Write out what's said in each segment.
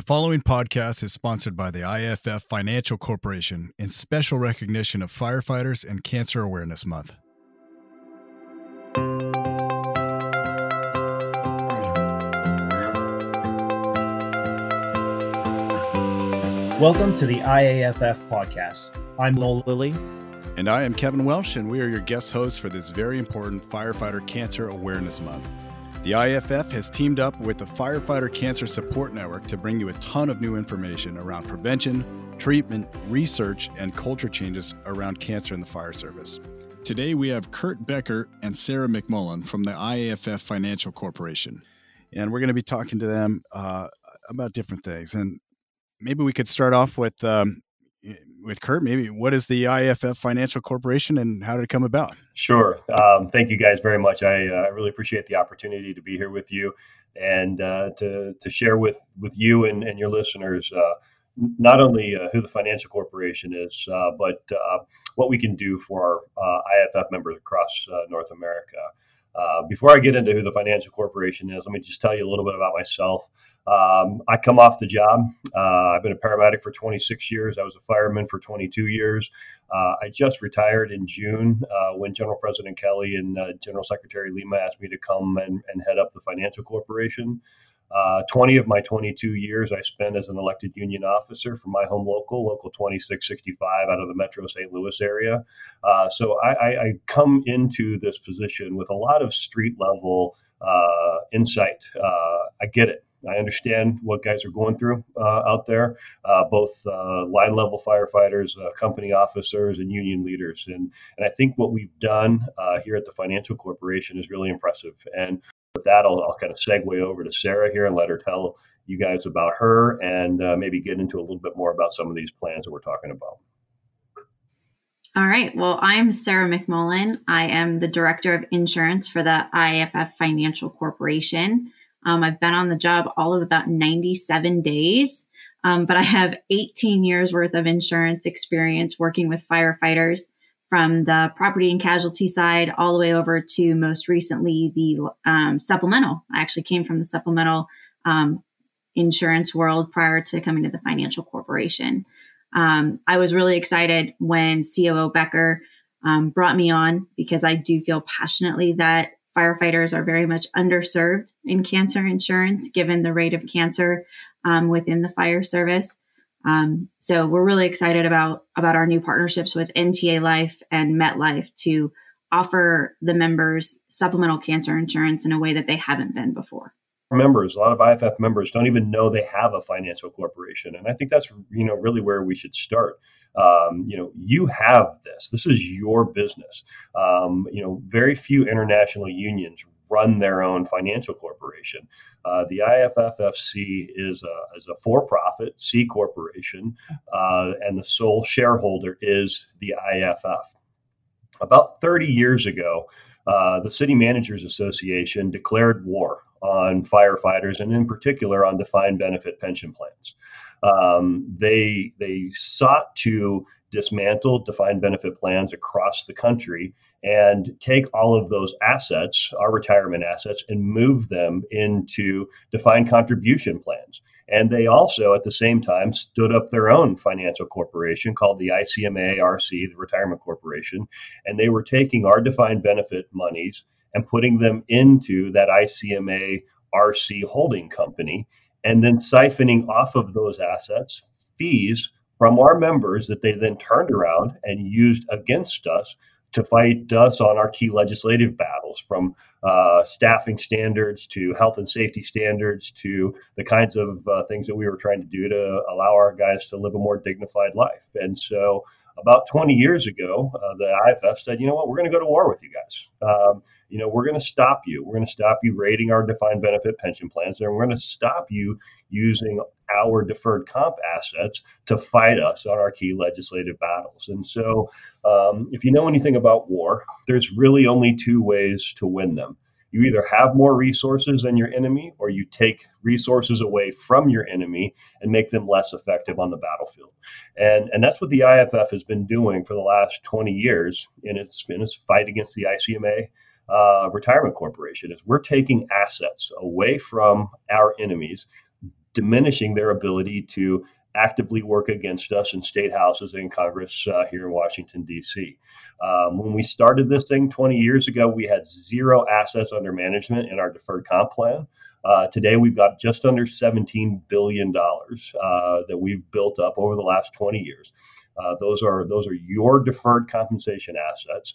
The following podcast is sponsored by the IAFF Financial Corporation in special recognition of firefighters and Cancer Awareness Month. Welcome to the IAFF podcast. I'm Noel Lilly. And I am Kevin Welsh, and we are your guest hosts for this very important Firefighter Cancer Awareness Month. The IAFF has teamed up with the Firefighter Cancer Support Network to bring you a ton of new information around prevention, treatment, research, and culture changes around cancer in the fire service. Today we have Kurt Becker and Sara McMullin from the IAFF Financial Corporation. And we're going to be talking to them uh, about different things. And maybe we could start off with um, with Kurt, maybe what is the IAFF Financial Corporation and how did it come about? Sure. Um, thank you guys very much. I uh, really appreciate the opportunity to be here with you and uh, to, to share with, with you and, and your listeners uh, not only uh, who the Financial Corporation is, uh, but uh, what we can do for our IAFF members across North America. before I get into who the Financial Corporation is, let me just tell you a little bit about myself. Um, I come off the job. Uh, I've been a paramedic for 26 years. I was a fireman for 22 years. Uh, I just retired in June uh, when General President Kelly and uh, General Secretary Lima asked me to come and, and head up the financial corporation. Uh, 20 of my 22 years I spent as an elected union officer for my home local, Local 2665, out of the Metro St. Louis area. Uh, so I, I, I, come into this position with a lot of street level insight. I get it. I understand what guys are going through uh, out there, uh, both uh, line level firefighters, uh, company officers, and union leaders. And, and I think what we've done uh, here at the Financial Corporation is really impressive. And with that, I'll, I'll, kind of segue over to Sara here and let her tell you guys about her and uh, maybe get into a little bit more about some of these plans that we're talking about. All right. Well, I'm Sara McMullin. I am the Director of Insurance for the IAFF Financial Corporation. Um, I've been on the job all of about 97 days, um, but I have 18 years worth of insurance experience working with firefighters from the property and casualty side all the way over to most recently the um, supplemental. I actually came from the supplemental um, insurance world prior to coming to the financial corporation. Um, I was really excited when COO Becker um, brought me on because I do feel passionately that firefighters are very much underserved in cancer insurance given the rate of cancer um, within the fire service. Um, so we're really excited about about our new partnerships with NTA Life and MetLife to offer the members supplemental cancer insurance in a way that they haven't been before. Members, a lot of IAFF members don't even know they have a financial corporation, and I think that's you know really where we should start um, you know, you have this. This is your business. Um, you know, very few international unions run their own financial corporation. Uh, the IAFFFC is a, is a for-profit C corporation, uh, and the sole shareholder is the IAFF. About 30 years ago, uh, the City Managers Association declared war on firefighters and, in particular, on defined benefit pension plans. Um, they they sought to dismantle defined benefit plans across the country and take all of those assets, our retirement assets, and move them into defined contribution plans. And they also, at the same time, stood up their own financial corporation called the ICMA RC, the Retirement Corporation. And they were taking our defined benefit monies and putting them into that ICMA RC holding company and then siphoning off of those assets fees from our members that they then turned around and used against us to fight us on our key legislative battles from uh, staffing standards to health and safety standards to the kinds of uh, things that we were trying to do to allow our guys to live a more dignified life. And so about 20 years ago, uh, the IAFF said, you know what, we're going to go to war with you guys. Um, you know, we're going to stop you. We're going to stop you rating our defined benefit pension plans, and we're going to stop you using our deferred comp assets to fight us on our key legislative battles. And so, um, if you know anything about war, there's really only two ways to win them you either have more resources than your enemy or you take resources away from your enemy and make them less effective on the battlefield. And, and that's what the IAFF has been doing for the last 20 years in its, in its fight against the ICMA uh, retirement corporation is we're taking assets away from our enemies diminishing their ability to actively work against us in state houses and Congress uh, here in Washington, D.C. Um, when we started this thing 20 years ago, we had zero assets under management in our deferred comp plan. Uh, today, we've got just under $17 billion uh, that we've built up over the last 20 years. Uh, those are those are your deferred compensation assets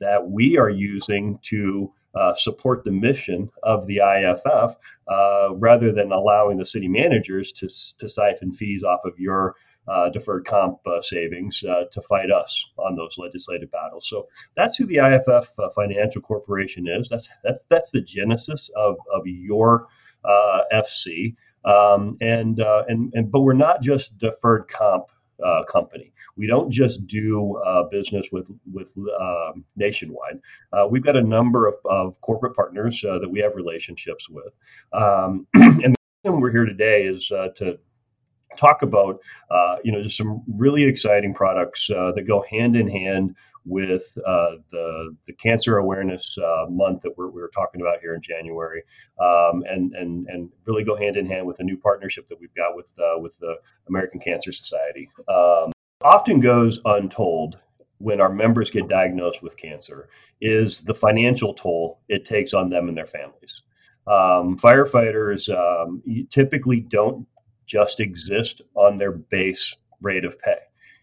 that we are using to uh, support the mission of the IAFF uh, rather than allowing the city managers to, to siphon fees off of your uh, deferred comp uh, savings uh, to fight us on those legislative battles. So that's who the IAFF uh, Financial Corporation is. That's that's that's the genesis of of your FC. Um, and and and but we're not just deferred comp company we don't just do uh, business with with um, nationwide. Uh, we've got a number of, of corporate partners uh, that we have relationships with, um, and the reason we're here today is uh, to talk about uh, you know just some really exciting products uh, that go hand in hand with uh, the the cancer awareness uh, month that we're, we're talking about here in January, um, and and and really go hand in hand with a new partnership that we've got with with the American Cancer Society. Um, often goes untold when our members get diagnosed with cancer is the financial toll it takes on them and their families. Um, firefighters um, typically don't just exist on their base rate of pay.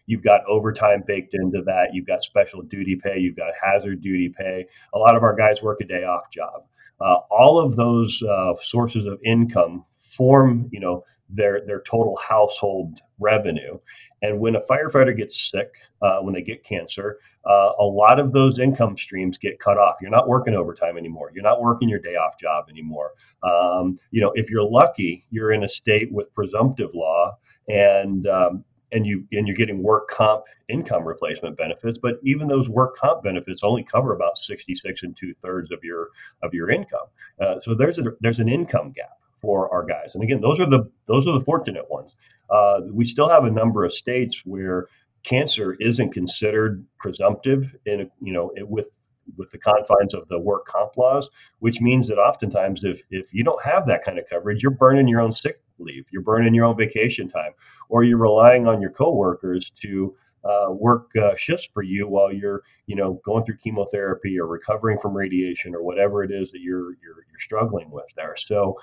You've got overtime baked into that. You've got special duty pay. You've got hazard duty pay. A lot of our guys work a day off job. Uh, all of those uh, sources of income form, you know, their their total household revenue. And when a firefighter gets sick, uh, when they get cancer, uh, a lot of those income streams get cut off. You're not working overtime anymore. You're not working your day off job anymore. Um, you know, if you're lucky, you're in a state with presumptive law, and um, and you and you're getting work comp income replacement benefits. But even those work comp benefits only cover about 66 and two thirds of your of your income. Uh, so there's a there's an income gap for our guys. And again, those are the those are the fortunate ones. Uh, we still have a number of states where cancer isn't considered presumptive in you know it, with with the confines of the work comp laws, which means that oftentimes if if you don't have that kind of coverage, you're burning your own sick leave, you're burning your own vacation time, or you're relying on your coworkers to uh, work uh, shifts for you while you're you know going through chemotherapy or recovering from radiation or whatever it is that you're you're, you're struggling with there. So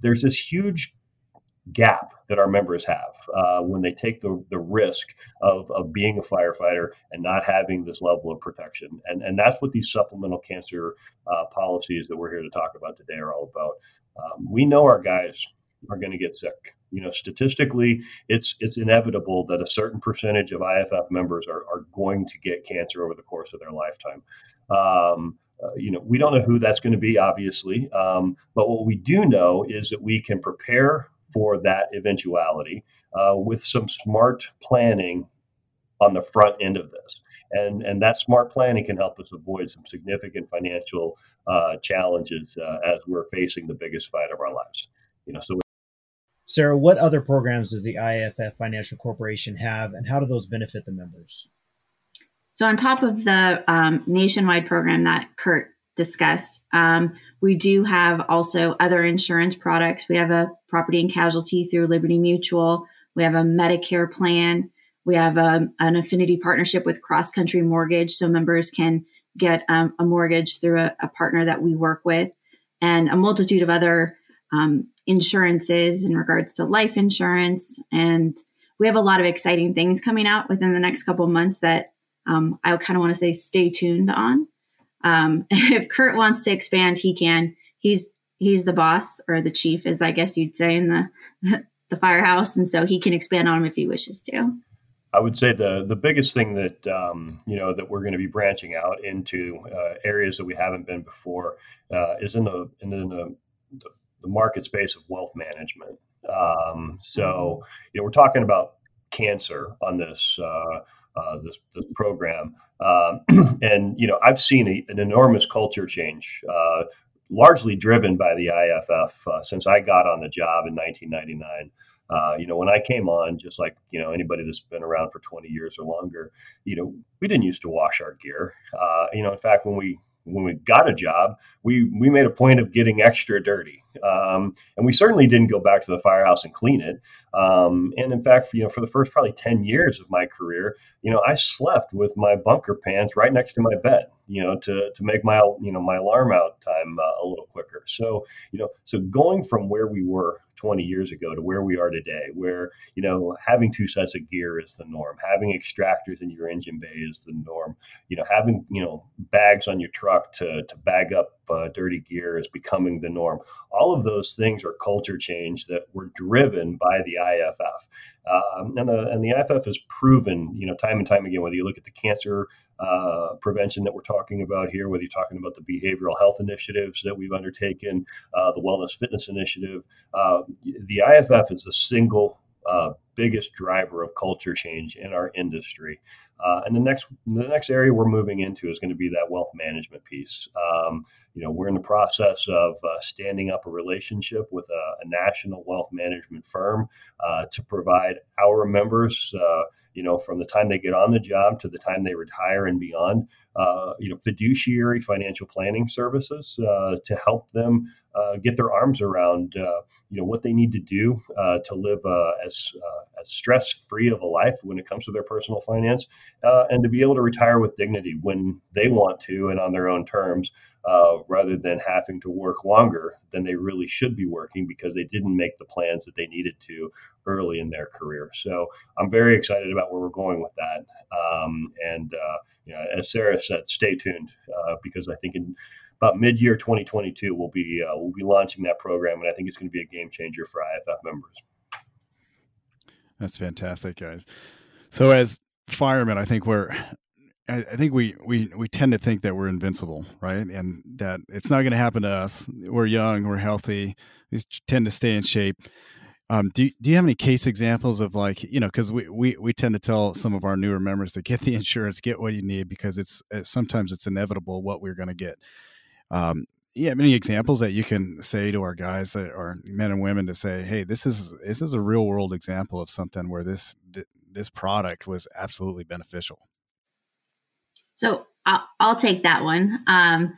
there's this huge gap that our members have uh, when they take the, the risk of, of being a firefighter and not having this level of protection. And, and that's what these supplemental cancer uh, policies that we're here to talk about today are all about. Um, we know our guys are going to get sick. You know, statistically, it's it's inevitable that a certain percentage of IAFF members are, are going to get cancer over the course of their lifetime. Um, uh, you know, we don't know who that's going to be, obviously, um, but what we do know is that we can prepare for that eventuality uh, with some smart planning on the front end of this. And, and that smart planning can help us avoid some significant financial uh, challenges uh, as we're facing the biggest fight of our lives. You know, so. Sara, what other programs does the IAFF Financial Corporation have, and how do those benefit the members? So, on top of the um, nationwide program that Kurt discussed, um, we do have also other insurance products. We have a property and casualty through Liberty Mutual. We have a Medicare plan. We have a, um, an affinity partnership with Cross Country Mortgage, so members can get um, a mortgage through a, a, partner that we work with, and a multitude of other um, insurances in regards to life insurance. And we have a lot of exciting things coming out within the next couple months that um, I kind of want to say stay tuned on. Um, if Kurt wants to expand, he can. He's he's the boss or the chief, as I guess you'd say in the the firehouse, and so he can expand on him if he wishes to. I would say the the biggest thing that um, you know that we're going to be branching out into uh, areas that we haven't been before uh, is in the in the, the, the market space of wealth management. Um, so mm-hmm. you know we're talking about cancer on this uh, uh, this, this program. Um, and you know, I've seen a, an enormous culture change, uh, largely driven by the IAFF uh, since I got on the job in 1999. Uh, you know, when I came on, just like you know anybody that's been around for 20 years or longer, you know, we didn't used to wash our gear. Uh, you know, in fact, when we when we got a job, we we made a point of getting extra dirty, um, and we certainly didn't go back to the firehouse and clean it. Um, and in fact, you know, for the first probably ten years of my career, you know, I slept with my bunker pants right next to my bed, you know, to to make my you know my alarm out time uh, a little quicker. So you know, so going from where we were 20 years ago to where we are today, where you know having two sets of gear is the norm, having extractors in your engine bay is the norm, you know having you know bags on your truck to to bag up uh, dirty gear is becoming the norm. All of those things are culture change that were driven by the IAFF. Um, and, the, and the IAFF has proven, you know, time and time again, whether you look at the cancer uh, prevention that we're talking about here, whether you're talking about the behavioral health initiatives that we've undertaken, uh, the wellness fitness initiative, uh, the IAFF is the single uh, biggest driver of culture change in our industry. Uh, and the next the next area we're moving into is going to be that wealth management piece. Um, you know, we're in the process of uh, standing up a relationship with a, a national wealth management firm uh, to provide our members, uh, you know, from the time they get on the job to the time they retire and beyond, uh, you know, fiduciary financial planning services uh, to help them get their arms around you know what they need to do uh, to live uh, as uh, as stress free of a life when it comes to their personal finance, uh, and to be able to retire with dignity when they want to and on their own terms, uh, rather than having to work longer than they really should be working because they didn't make the plans that they needed to early in their career. So I'm very excited about where we're going with that. Um, and uh, you know, as Sara said, stay tuned because I think in about mid-year 2022 we'll be uh, we'll be launching that program and i think it's going to be a game changer for iff members that's fantastic guys so as firemen i think we're I, think we, we we tend to think that we're invincible, right? And that it's not going to happen to us. We're young, we're healthy, we tend to stay in shape. Um, do do you have any case examples of like you know because we, we we tend to tell some of our newer members to get the insurance, get what you need because it's sometimes it's inevitable what we're going to get. Um, yeah, many examples that you can say to our guys or men and women to say, "Hey, this is this is a real world example of something where this this product was absolutely beneficial." So I'll, I'll take that one. Um,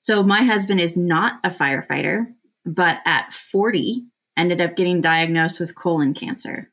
so my husband is not a firefighter, but at 40 ended up getting diagnosed with colon cancer.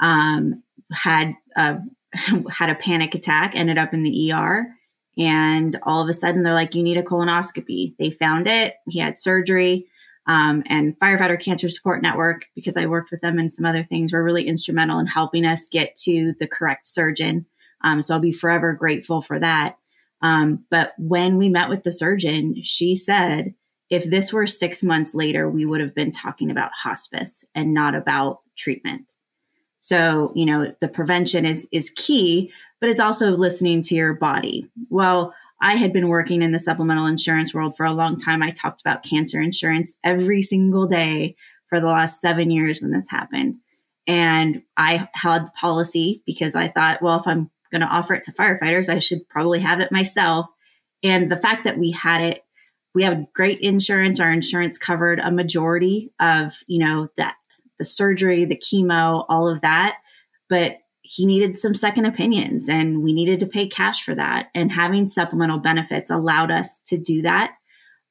Um, had a, had a panic attack, ended up in the ER, and all of a sudden, they're like, you need a colonoscopy. They found it. He had surgery. Um, and Firefighter Cancer Support Network, because I worked with them and some other things, were really instrumental in helping us get to the correct surgeon. Um, so I'll be forever grateful for that. Um, but when we met with the surgeon, she said, if this were six months later, we would have been talking about hospice and not about treatment. So, you know, the prevention is is key, but it's also listening to your body. Well, I had been working in the supplemental insurance world for a long time. I talked about cancer insurance every single day for the last seven years when this happened. And I had the policy because I thought, well, if I'm going to offer it to firefighters, I should probably have it myself. And the fact that we had it, we have great insurance. Our insurance covered a majority of, you know, that the surgery, the chemo, all of that. But he needed some second opinions and we needed to pay cash for that. And having supplemental benefits allowed us to do that.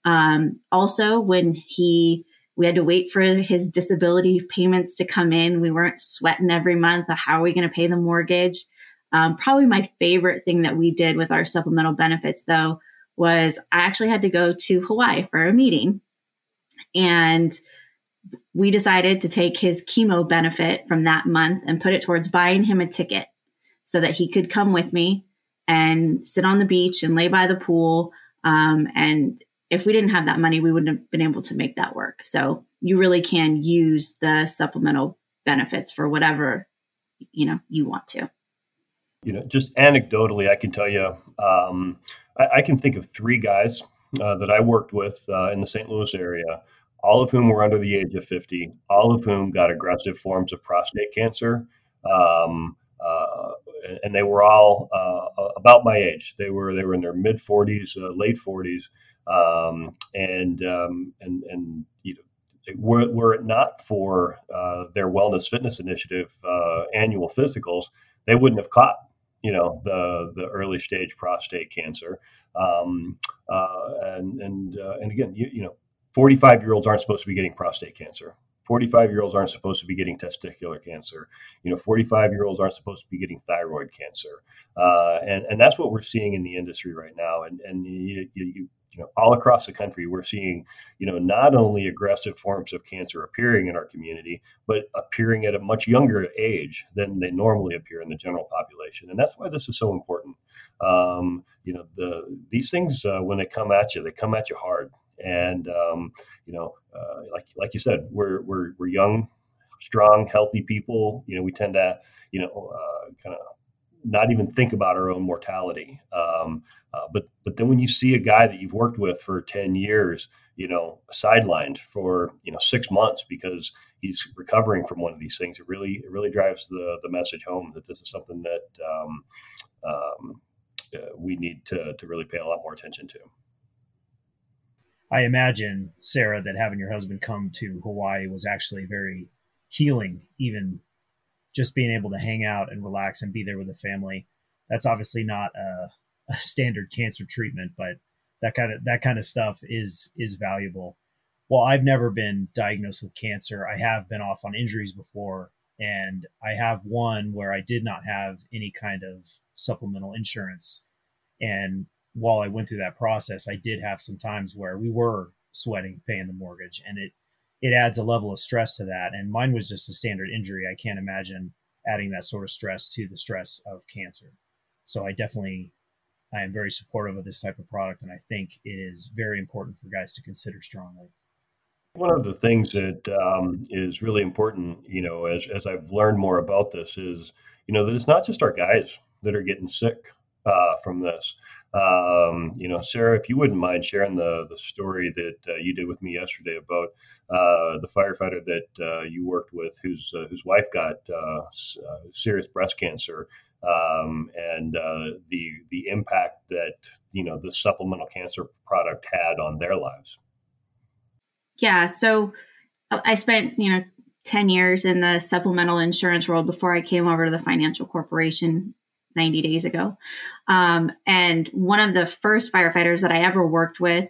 Um, also, when he, we had to wait for his disability payments to come in, we weren't sweating every month. How are we going to pay the mortgage? Um, probably my favorite thing that we did with our supplemental benefits, though, was I actually had to go to Hawaii for a meeting. And we decided to take his chemo benefit from that month and put it towards buying him a ticket so that he could come with me and sit on the beach and lay by the pool. Um, and if we didn't have that money, we wouldn't have been able to make that work. So you really can use the supplemental benefits for whatever you know you want to. You know, just anecdotally, I can tell you, um, I, I, can think of three guys uh, that I worked with uh, in the St. Louis area all of whom were under the age of 50, all of whom got aggressive forms of prostate cancer. Um, uh, and they were all uh, about my age. They were they were in their mid 40s, uh, late 40s, um, and um, and and you know, were, were it not for uh, their wellness fitness initiative uh, annual physicals, they wouldn't have caught you know, the the early stage prostate cancer. Um, uh, and and and again, you, you know, 45 year olds aren't supposed to be getting prostate cancer. 45 year olds aren't supposed to be getting testicular cancer. You know, 45 year olds aren't supposed to be getting thyroid cancer. Uh, and, and that's what we're seeing in the industry right now. And, and you, you, you know, all across the country, we're seeing, you know, not only aggressive forms of cancer appearing in our community, but appearing at a much younger age than they normally appear in the general population. And that's why this is so important. Um, you know, the these things uh, when they come at you, they come at you hard. And um, you know, uh, like like you said, we're we're we're young, strong, healthy people. You know, we tend to, you know, uh, kind of not even think about our own mortality. Um, uh, but but then when you see a guy that you've worked with for 10 years, you know, sidelined for you know six months because he's recovering from one of these things, it really it really drives the the message home that this is something that um, um, uh, we need to to really pay a lot more attention to. I imagine Sara that having your husband come to Hawaii was actually very healing, even just being able to hang out and relax and be there with the family. That's obviously not a, a standard cancer treatment, but that kind of that kind of stuff is is valuable. Well, I've never been diagnosed with cancer. I have been off on injuries before, and I have one where I did not have any kind of supplemental insurance. And while I went through that process, I did have some times where we were sweating paying the mortgage, and it it adds a level of stress to that. And mine was just a standard injury. I can't imagine adding that sort of stress to the stress of cancer. So I definitely, I am very supportive of this type of product, and I think it is very important for guys to consider strongly. One of the things that um, is really important, you know, as as I've learned more about this, is you know that it's not just our guys that are getting sick uh, from this. Um, you know, Sara, if you wouldn't mind sharing the the story that uh, you did with me yesterday about uh, the firefighter that uh, you worked with, whose uh, whose wife got uh, serious breast cancer, um, and the the impact that you know the supplemental cancer product had on their lives. Yeah, so I spent you know 10 years in the supplemental insurance world before I came over to the financial corporation 90 days ago. Um, and one of the first firefighters that I ever worked with,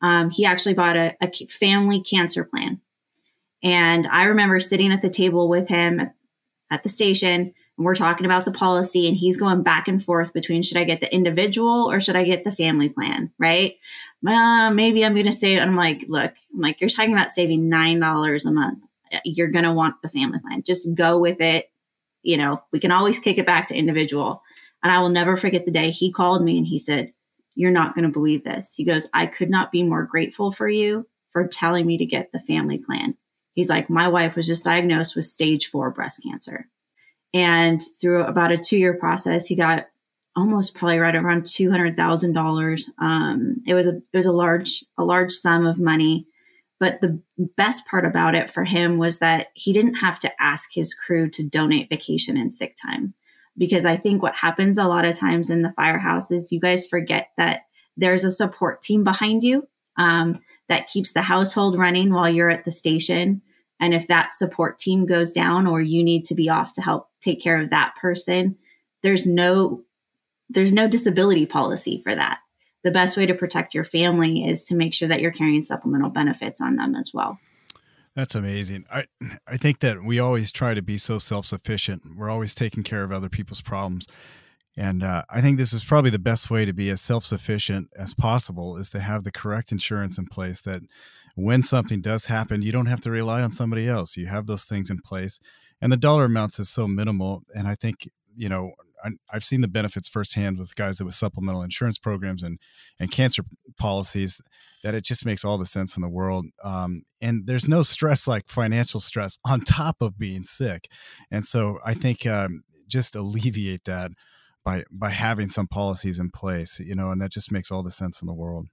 um, he actually bought a, a, family cancer plan. And I remember sitting at the table with him at the station, and we're talking about the policy, and he's going back and forth between should I get the individual or should I get the family plan, right? Uh, maybe I'm going to. And I'm like, look, I'm like, you're talking about saving $9 a month. You're going to want the family plan. Just go with it you know, we can always kick it back to individual. And I will never forget the day he called me and he said, You're not going to believe this. He goes, I could not be more grateful for you for telling me to get the family plan. He's like, My wife was just diagnosed with stage four breast cancer. And through about a two year process, he got almost probably right around two hundred thousand um, dollars. It was a it was a large a large sum of money but the best part about it for him was that he didn't have to ask his crew to donate vacation and sick time. Because I think what happens a lot of times in the firehouse is you guys forget that there's a support team behind you um, that keeps the household running while you're at the station. And if that support team goes down or you need to be off to help take care of that person, there's no there's no disability policy for that the best way to protect your family is to make sure that you're carrying supplemental benefits on them as well. That's amazing. I I think that we always try to be so self sufficient. We're always taking care of other people's problems, and uh, I think this is probably the best way to be as self sufficient as possible is to have the correct insurance in place. That when something does happen, you don't have to rely on somebody else. You have those things in place, and the dollar amounts is so minimal. And I think you know I've seen the benefits firsthand with guys that with supplemental insurance programs and and cancer policies that it just makes all the sense in the world. Um, and there's no stress like financial stress on top of being sick, and so I think um, just alleviate that by by having some policies in place, you know, and that just makes all the sense in the world.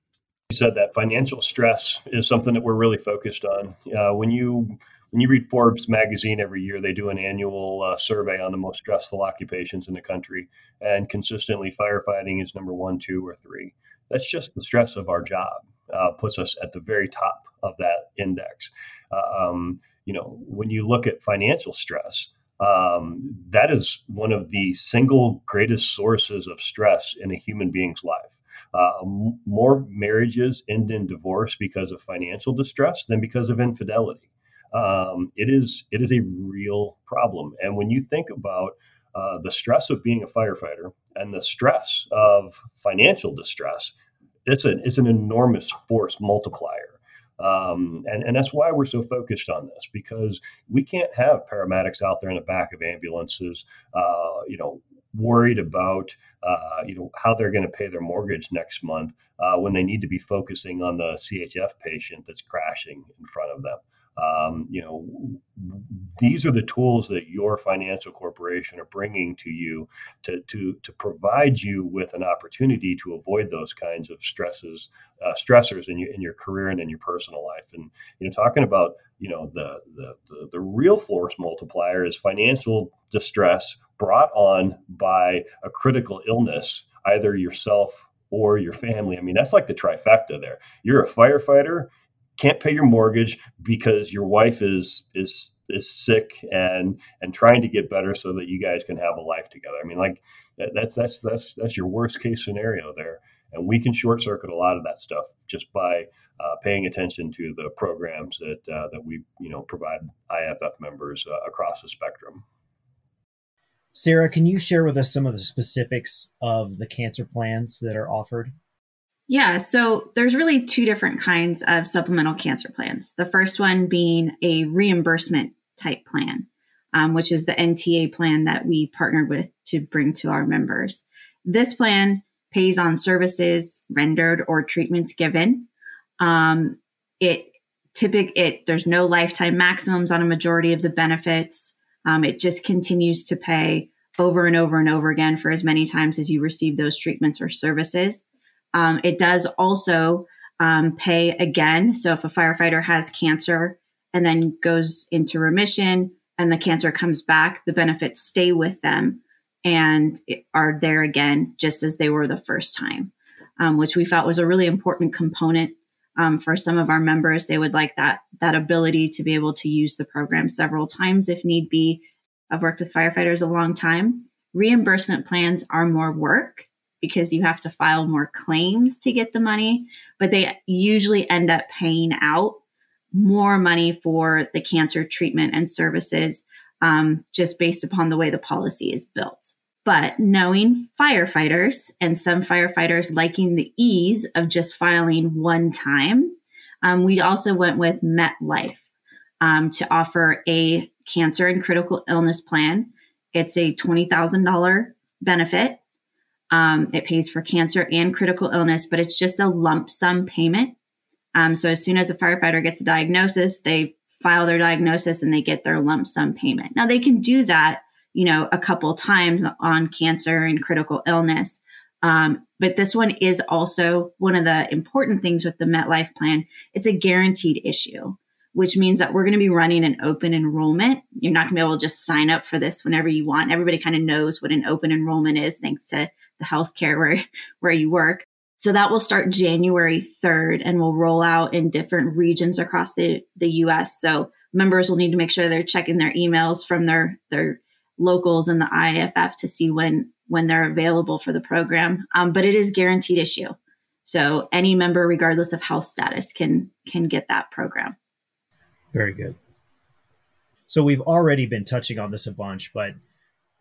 You said that financial stress is something that we're really focused on. Uh, when you when you read Forbes magazine every year, they do an annual uh, survey on the most stressful occupations in the country, and consistently firefighting is number one, two, or three. That's just the stress of our job uh, puts us at the very top of that index. Uh, um, you know, when you look at financial stress, um, that is one of the single greatest sources of stress in a human being's life. Uh, more marriages end in divorce because of financial distress than because of infidelity. Um, it is it is a real problem, and when you think about uh, the stress of being a firefighter and the stress of financial distress, it's an it's an enormous force multiplier. Um, and, and that's why we're so focused on this because we can't have paramedics out there in the back of ambulances, uh, you know, worried about uh, you know how they're going to pay their mortgage next month uh, when they need to be focusing on the CHF patient that's crashing in front of them. Um, you know, these are the tools that your financial corporation are bringing to you to to to provide you with an opportunity to avoid those kinds of stresses, uh, stressors in your in your career and in your personal life. And you know, talking about you know the the the, the real force multiplier is financial distress brought on by a critical illness, either yourself or your family. I mean, that's like the trifecta there. You're a firefighter, can't pay your mortgage because your wife is is is sick and and trying to get better so that you guys can have a life together. I mean, like that's that's that's that's your worst case scenario there. And we can short circuit a lot of that stuff just by uh, paying attention to the programs that uh, that we you know provide IAFF members uh, across the spectrum. Sara, can you share with us some of the specifics of the cancer plans that are offered? Yeah, so there's really two different kinds of supplemental cancer plans. The first one being a reimbursement type plan, um, which is the NTA plan that we partnered with to bring to our members. This plan pays on services rendered or treatments given. Um, it typic it there's no lifetime maximums on a majority of the benefits. Um, it just continues to pay over and over and over again for as many times as you receive those treatments or services. Um, it does also um, pay again. So if a firefighter has cancer and then goes into remission and the cancer comes back, the benefits stay with them and are there again just as they were the first time, um, which we felt was a really important component um, for some of our members. They would like that that ability to be able to use the program several times if need be. I've worked with firefighters a long time. Reimbursement plans are more work because you have to file more claims to get the money, but they usually end up paying out more money for the cancer treatment and services um, just based upon the way the policy is built. But knowing firefighters and some firefighters liking the ease of just filing one time, um, we also went with MetLife um, to offer a cancer and critical illness plan. It's a $20,000 benefit. Um, it pays for cancer and critical illness, but it's just a lump sum payment. Um, so as soon as a firefighter gets a diagnosis, they file their diagnosis and they get their lump sum payment. Now they can do that, you know, a couple times on cancer and critical illness. Um, but this one is also one of the important things with the MetLife plan. It's a guaranteed issue which means that we're going to be running an open enrollment. You're not going to be able to just sign up for this whenever you want. Everybody kind of knows what an open enrollment is thanks to the healthcare where, where you work. So that will start January 3rd and will roll out in different regions across the, the US. So members will need to make sure they're checking their emails from their, their locals and the IAFF to see when, when they're available for the program. Um, but it is guaranteed issue. So any member, regardless of health status, can, can get that program. Very good. So we've already been touching on this a bunch, but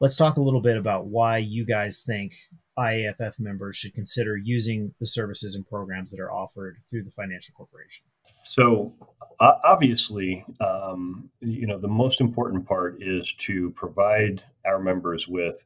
let's talk a little bit about why you guys think IAFF members should consider using the services and programs that are offered through the financial corporation. So, obviously, um, you know, the most important part is to provide our members with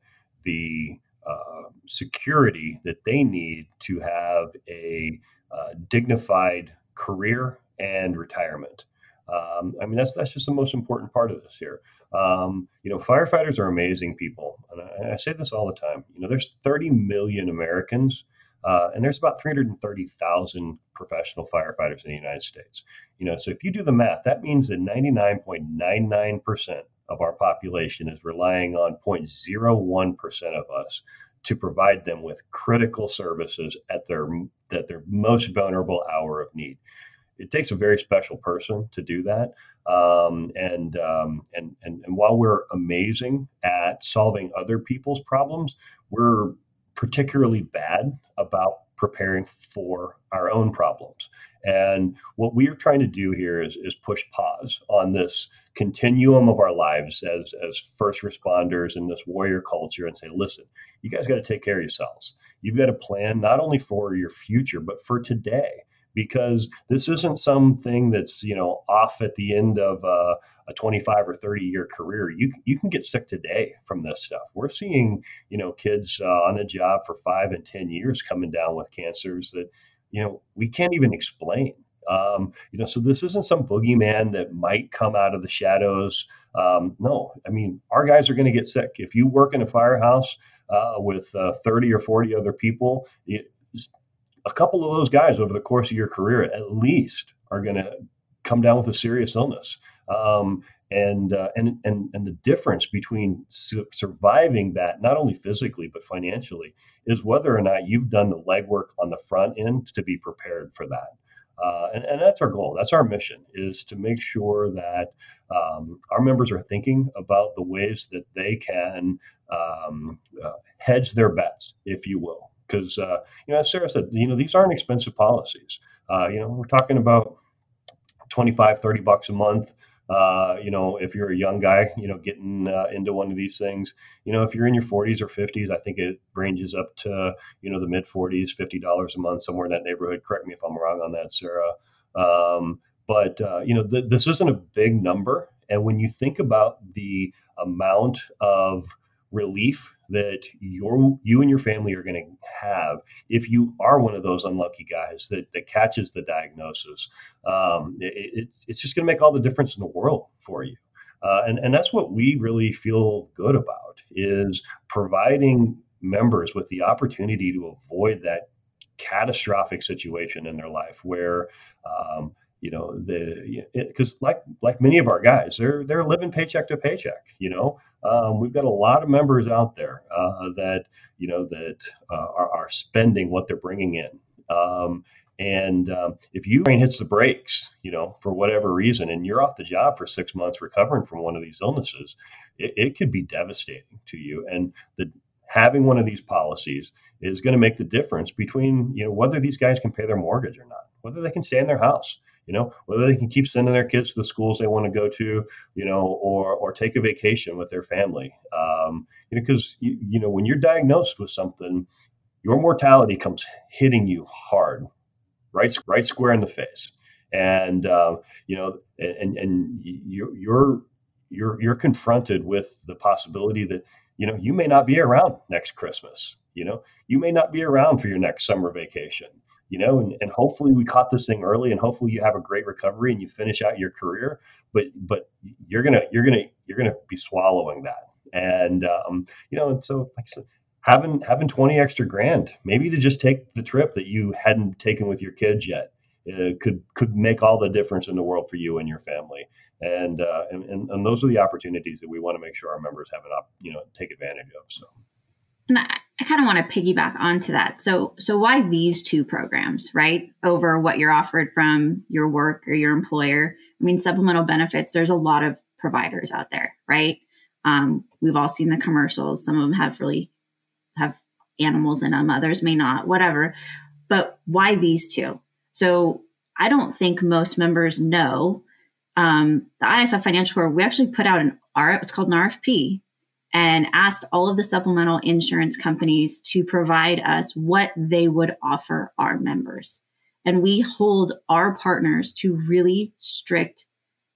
the uh, security that they need to have a uh, dignified career and retirement. Um, I mean, that's that's just the most important part of this here. Um, you know, firefighters are amazing people, and I, I, say this all the time. You know, there's 30 million Americans, uh, and there's about 330,000 professional firefighters in the United States. You know, so if you do the math, that means that 99.99 percent of our population is relying on 0.01 percent of us to provide them with critical services at their at their most vulnerable hour of need it takes a very special person to do that. Um, and, um, and and and while we're amazing at solving other people's problems, we're particularly bad about preparing for our own problems. And what we are trying to do here is, is push pause on this continuum of our lives as, as first responders in this warrior culture and say, listen, you guys got to take care of yourselves. You've got to plan not only for your future, but for today because this isn't something that's you know off at the end of a, a 25 or 30 year career. You you can get sick today from this stuff. We're seeing you know kids uh, on the job for five and 10 years coming down with cancers that you know we can't even explain. Um, you know so this isn't some boogeyman that might come out of the shadows. Um, no i mean our guys are going to get sick. If you work in a firehouse uh, with uh, 30 or 40 other people it, a couple of those guys over the course of your career at least are going to come down with a serious illness. Um, and, uh, and and and the difference between su- surviving that not only physically but financially is whether or not you've done the legwork on the front end to be prepared for that. Uh, and, and, that's our goal. That's our mission is to make sure that um, our members are thinking about the ways that they can um, uh, hedge their bets, if you will because uh, you know, as Sara said, you know, these aren't expensive policies. Uh, you know, we're talking about 25, 30 bucks a month. Uh, you know, if you're a young guy, you know, getting uh, into one of these things, you know, if you're in your 40s or 50s, I think it ranges up to, you know, the mid 40s, $50 a month, somewhere in that neighborhood. Correct me if I'm wrong on that, Sara. Um, but, uh, you know, th- this isn't a big number. And when you think about the amount of relief that your you and your family are going to have if you are one of those unlucky guys that, that catches the diagnosis. Um, it, it, it's just going to make all the difference in the world for you. Uh, and, and that's what we really feel good about is providing members with the opportunity to avoid that catastrophic situation in their life where um, you know the because like like many of our guys they're they're living paycheck to paycheck you know um, we've got a lot of members out there uh, that you know that uh, are, are, spending what they're bringing in. Um, and um, if you brain hits the brakes, you know, for whatever reason, and you're off the job for six months recovering from one of these illnesses, it, it could be devastating to you. And the having one of these policies is going to make the difference between you know whether these guys can pay their mortgage or not, whether they can stay in their house you know whether they can keep sending their kids to the schools they want to go to you know or or take a vacation with their family. Um, you know because you, you know when you're diagnosed with something your mortality comes hitting you hard right right square in the face. And uh, you know and and you're you're you're you're confronted with the possibility that you know you may not be around next christmas you know? You may not be around for your next summer vacation you know, and, and hopefully we caught this thing early and hopefully you have a great recovery and you finish out your career, but, but you're going to, you're going to, you're going to be swallowing that. And, um, you know, and so like I said, having, having 20 extra grand, maybe to just take the trip that you hadn't taken with your kids yet, uh, could, could make all the difference in the world for you and your family. And, uh, and, and, and those are the opportunities that we want to make sure our members have an up, you know, take advantage of. So. And I, I kind of want to piggyback onto that. So, so why these two programs, right? Over what you're offered from your work or your employer. I mean, supplemental benefits. There's a lot of providers out there, right? Um, we've all seen the commercials. Some of them have really have animals in them. Others may not. Whatever. But why these two? So, I don't think most members know um, the IAFF Financial Corp. We actually put out an R. It's called an RFP and asked all of the supplemental insurance companies to provide us what they would offer our members. And we hold our partners to really strict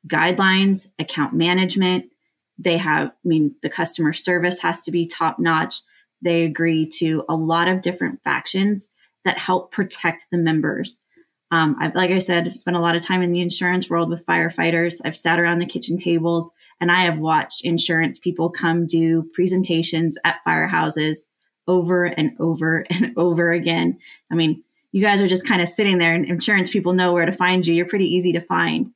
guidelines, account management. They have, I mean, the customer service has to be top notch. They agree to a lot of different factions that help protect the members. Um, I've, like I said, spent a lot of time in the insurance world with firefighters. I've sat around the kitchen tables and I have watched insurance people come do presentations at firehouses over and over and over again. I mean, you guys are just kind of sitting there and insurance people know where to find you. You're pretty easy to find.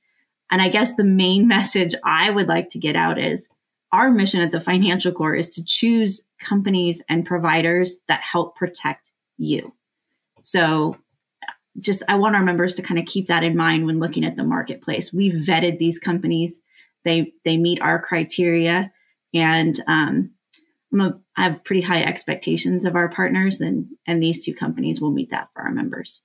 And I guess the main message I would like to get out is our mission at the Financial Corp is to choose companies and providers that help protect you. So just I want our members to kind of keep that in mind when looking at the marketplace. We've vetted these companies; they they meet our criteria, and um, a, I have pretty high expectations of our partners, and and these two companies will meet that for our members.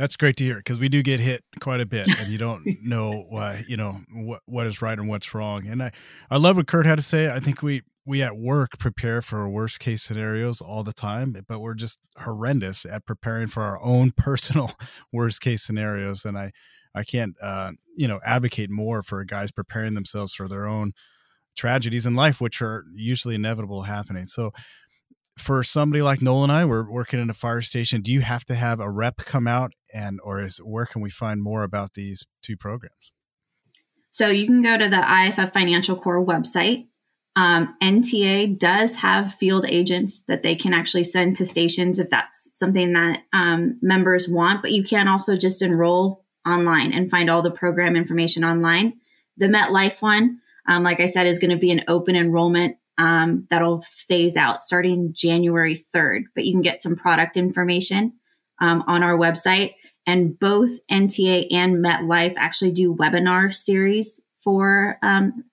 That's great to hear because we do get hit quite a bit, and you don't know why you know what what is right and what's wrong. And I I love what Kurt had to say. I think we we at work prepare for worst case scenarios all the time, but we're just horrendous at preparing for our own personal worst case scenarios. And I, I can't, uh, you know, advocate more for guys preparing themselves for their own tragedies in life, which are usually inevitable happening. So, for somebody like Noel and I, we're working in a fire station. Do you have to have a rep come out, and or is where can we find more about these two programs? So you can go to the IAFF Financial Corp website um, NTA does have field agents that they can actually send to stations if that's something that um, members want, but you can also just enroll online and find all the program information online. The MetLife one, um, like I said, is going to be an open enrollment um, that'll phase out starting January 3rd, but you can get some product information um, on our website. And both NTA and MetLife actually do webinar series for um,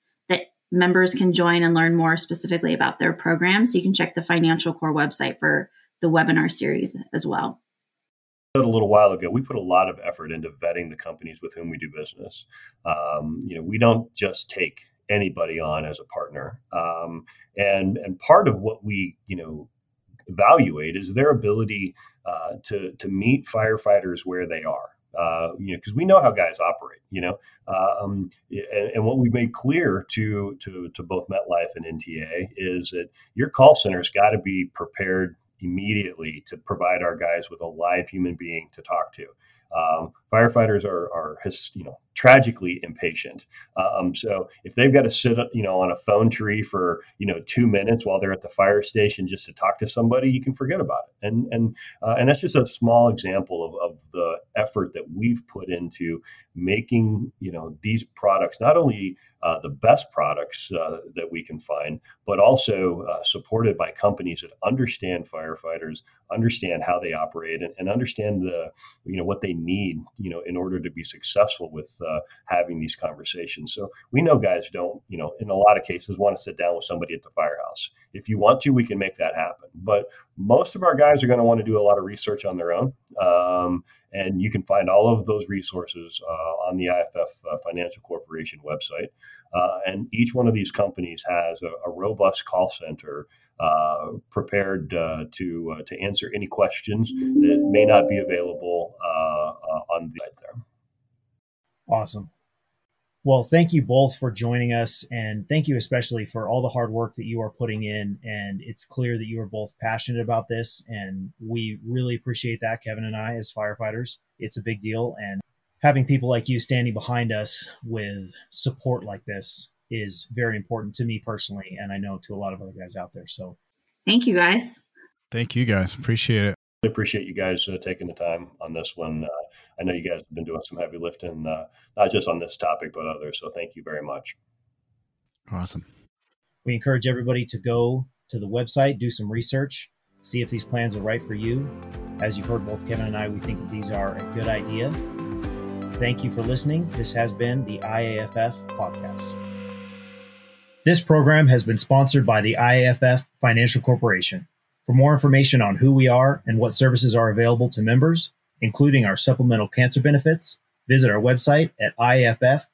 members can join and learn more specifically about their programs. So you can check the Financial Corp website for the webinar series as well. A little while ago, we put a lot of effort into vetting the companies with whom we do business. Um, you know, we don't just take anybody on as a partner, um, and and part of what we you know evaluate is their ability uh, to to meet firefighters where they are uh, you know, because we know how guys operate, you know, uh, um, and, and, what we made clear to to to both MetLife and NTA is that your call center's got to be prepared immediately to provide our guys with a live human being to talk to. Um, firefighters are, are you know, tragically impatient. Um, so if they've got to sit, you know, on a phone tree for, you know, two minutes while they're at the fire station just to talk to somebody, you can forget about it. And, and, uh, and that's just a small example of, of the effort that we've put into making, you know, these products, not only uh, the best products uh, that we can find, but also uh, supported by companies that understand firefighters, understand how they operate, and, and, understand the you know what they need you know in order to be successful with uh, having these conversations. So we know guys don't you know in a lot of cases want to sit down with somebody at the firehouse. If you want to, we can make that happen. But most of our guys are going to want to do a lot of research on their own. Um, and you can find all of those resources uh, on the IAFF uh, Financial Corporation website. Uh, and each one of these companies has a, a robust call center uh, prepared uh, to uh, to answer any questions that may not be available Uh, on the site there. Awesome. Well, thank you both for joining us, and thank you especially for all the hard work that you are putting in. And it's clear that you are both passionate about this, and we really appreciate that, Kevin and I, as firefighters. It's a big deal, and having people like you standing behind us with support like this is very important to me personally, and I know to a lot of other guys out there. So, thank you, guys. Thank you, guys. Appreciate it. I appreciate you guys uh, taking the time on this one. Uh, I know you guys have been doing some heavy lifting, uh, not just on this topic, but others. So thank you very much. Awesome. We encourage everybody to go to the website, do some research, see if these plans are right for you. As you've heard both Kevin and I, we think that these are a good idea. Thank you for listening. This has been the IAFF podcast. This program has been sponsored by the IAFF Financial Corporation. For more information on who we are and what services are available to members, including our supplemental cancer benefits, visit our website at iaff-fc.com.